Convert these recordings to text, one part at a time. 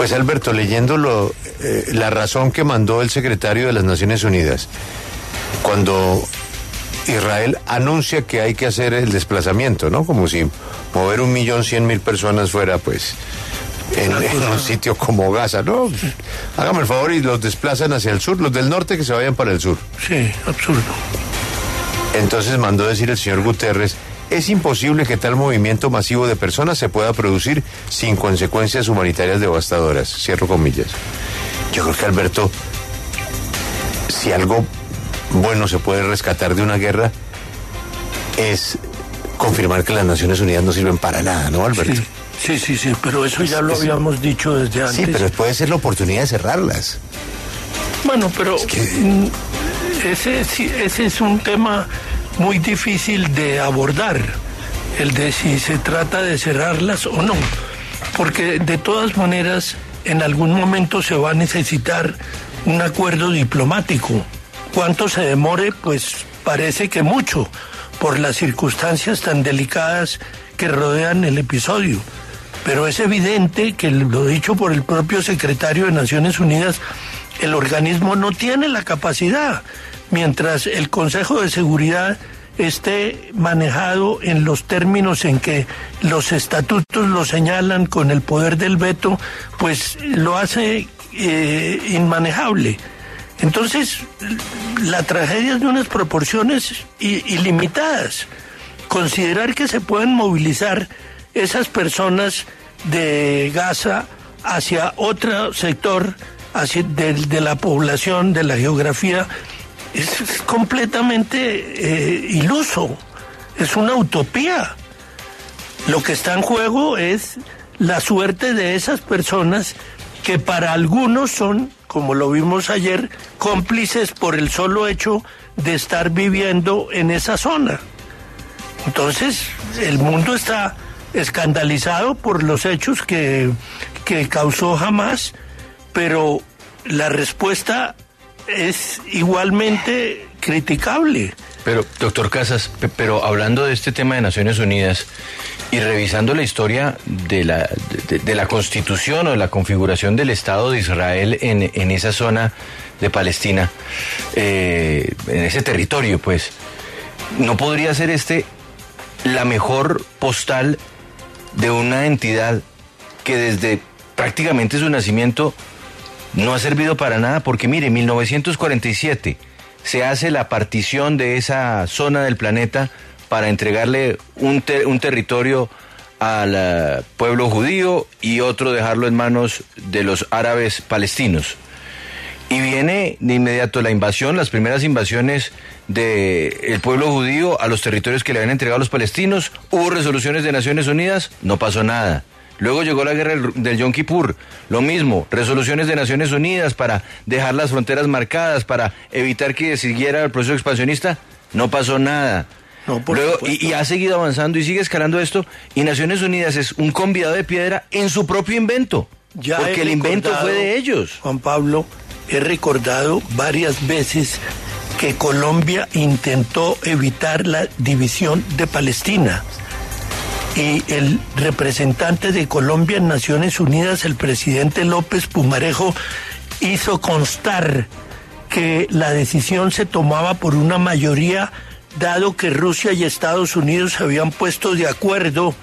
Pues Alberto, leyéndolo, eh, la razón que mandó el secretario de las Naciones Unidas cuando Israel anuncia que hay que hacer el desplazamiento, ¿no? Como si mover un millón cien mil personas fuera, pues, en, un sitio como Gaza, ¿no? Hágame el favor y los desplazan hacia el sur, los del norte que se vayan para el sur. Sí, absurdo. Entonces mandó decir el señor Guterres, es imposible que tal movimiento masivo de personas se pueda producir sin consecuencias humanitarias devastadoras. Cierro comillas. Yo creo que Alberto, si algo bueno se puede rescatar de una guerra, es confirmar que las Naciones Unidas no sirven para nada, ¿no, Alberto? Sí, sí, sí, pero eso ya lo habíamos dicho desde antes. Sí, pero puede ser la oportunidad de cerrarlas. Bueno, pero mm, ese, ese es un tema muy difícil de abordar, el de si se trata de cerrarlas o no, porque de todas maneras en algún momento se va a necesitar un acuerdo diplomático. ¿Cuánto se demore? Pues parece que mucho, por las circunstancias tan delicadas que rodean el episodio. Pero es evidente que, lo dicho por el propio secretario de Naciones Unidas, el organismo no tiene la capacidad mientras el Consejo de Seguridad esté manejado en los términos en que los estatutos lo señalan con el poder del veto, pues lo hace eh, inmanejable. Entonces, la tragedia es de unas proporciones ilimitadas. Considerar que se pueden movilizar esas personas de Gaza hacia otro sector hacia de la población, de la geografía, es, completamente eh, iluso, es una utopía. Lo que está en juego es la suerte de esas personas que para algunos son, como lo vimos ayer, cómplices por el solo hecho de estar viviendo en esa zona. Entonces, el mundo está escandalizado por los hechos que, que causó Hamas, pero la respuesta es igualmente criticable. Pero, doctor Casas, pero hablando de este tema de Naciones Unidas y revisando la historia de la, de, la constitución o de la configuración del Estado de Israel en, en esa zona de Palestina, eh, en ese territorio, pues, ¿no podría ser este la mejor postal de una entidad que desde prácticamente su nacimiento no ha servido para nada porque mire, en 1947 se hace la partición de esa zona del planeta para entregarle un, un territorio al eh, pueblo judío y otro dejarlo en manos de los árabes palestinos. Y viene de inmediato la invasión, las primeras invasiones del pueblo judío a los territorios que le habían entregado los palestinos. Hubo resoluciones de Naciones Unidas, no pasó nada. Luego llegó la guerra del, Yom Kippur, lo mismo, resoluciones de Naciones Unidas para dejar las fronteras marcadas, para evitar que siguiera el proceso expansionista, no pasó nada. Luego, y, ha seguido avanzando y sigue escalando esto, y Naciones Unidas es un convidado de piedra en su propio invento, ya porque el invento fue de ellos. Juan Pablo, he recordado varias veces que Colombia intentó evitar la división de Palestina y el representante de Colombia en Naciones Unidas, el presidente López Pumarejo, hizo constar que la decisión se tomaba por una mayoría, dado que Rusia y Estados Unidos se habían puesto de acuerdo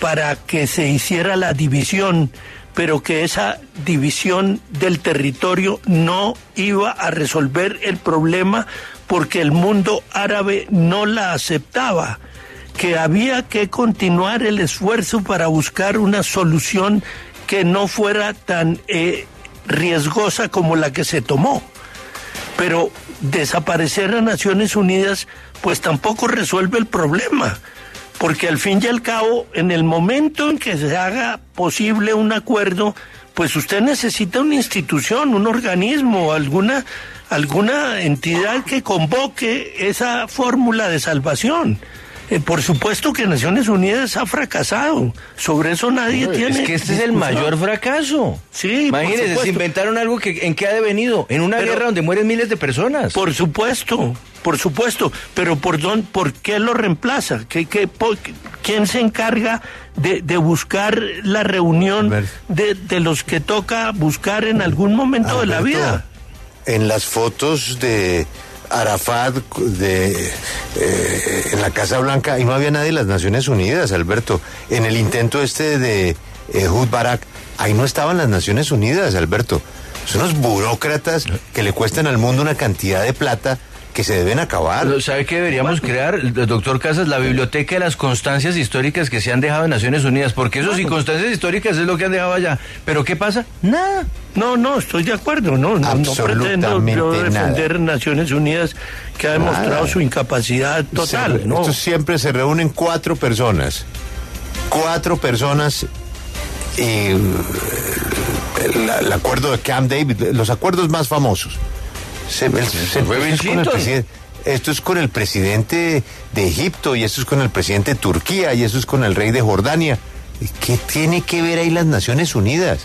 para que se hiciera la división, pero que esa división del territorio no iba a resolver el problema porque el mundo árabe no la aceptaba que había que continuar el esfuerzo para buscar una solución que no fuera tan eh, riesgosa como la que se tomó. Pero desaparecer a Naciones Unidas pues tampoco resuelve el problema, porque al fin y al cabo, en el momento en que se haga posible un acuerdo, pues usted necesita una institución, un organismo, alguna, alguna entidad que convoque esa fórmula de salvación. Eh, por supuesto que Naciones Unidas ha fracasado. Sobre eso nadie tiene. Es que este es el mayor fracaso. Sí, Imagínense, se inventaron algo que en qué ha devenido, en una Pero- guerra donde mueren miles de personas. Por supuesto, por supuesto. Pero ¿por, dónde, por qué lo reemplaza? ¿Qué, qué, po- ¿Quién se encarga de, de buscar la reunión de, de los que toca buscar en algún momento de la vida? En las fotos de Arafat de, eh, en la Casa Blanca, ahí no había nadie de las Naciones Unidas, Alberto. En el intento este de eh, Barak, ahí no estaban las Naciones Unidas, Alberto. Son unos burócratas que le cuestan al mundo una cantidad de plata que se deben acabar. ¿Sabe qué deberíamos crear, el doctor Casas? La biblioteca de las constancias históricas que se han dejado en Naciones Unidas, porque eso sí, constancias históricas es lo que han dejado allá. ¿Pero qué pasa? Nada. No, no, estoy de acuerdo, no, no, no pretendo yo defender nada. Naciones Unidas que ha demostrado Nada. su incapacidad total, Se- ¿no? Estos siempre se reúnen cuatro personas. Cuatro personas y eh, el, el acuerdo de Camp David, los acuerdos más famosos. Se- el- se- fue esto, es con el Clinton. presiden- esto es con el presidente de Egipto y esto es con el presidente de Turquía y eso es con el rey de Jordania. ¿Y ¿Qué tiene que ver ahí las Naciones Unidas?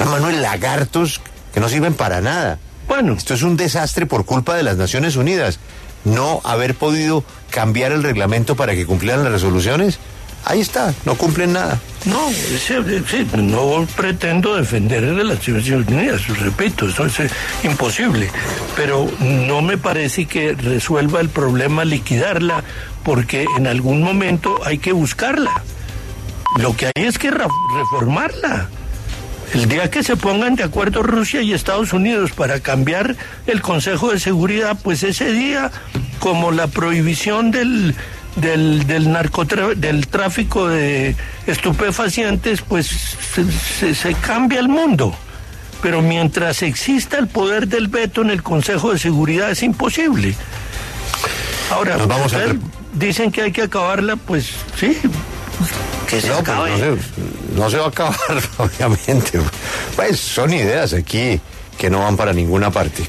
Hermano, lagartos que no sirven para nada. Bueno, Esto es un desastre por culpa de las Naciones Unidas. No haber podido cambiar el reglamento para que cumplieran las resoluciones. Ahí está, no cumplen nada. No, no pretendo defender Naciones Unidas, repito, eso es eh, imposible, pero no me parece que resuelva el problema liquidarla, porque en algún momento hay que buscarla. Lo que hay es que reformarla. El día que se pongan de acuerdo Rusia y Estados Unidos para cambiar el Consejo de Seguridad, pues ese día, como la prohibición del, del, del, narcotra- del tráfico de estupefacientes, pues se, se- se cambia el mundo. Pero mientras exista el poder del veto en el Consejo de Seguridad es imposible. Ahora, Nos vamos a ustedes rep- dicen que hay que acabarla, pues sí, que se No, pues acabe. no, se, no se va a acabar, obviamente. Pues son ideas aquí que no van para ninguna parte.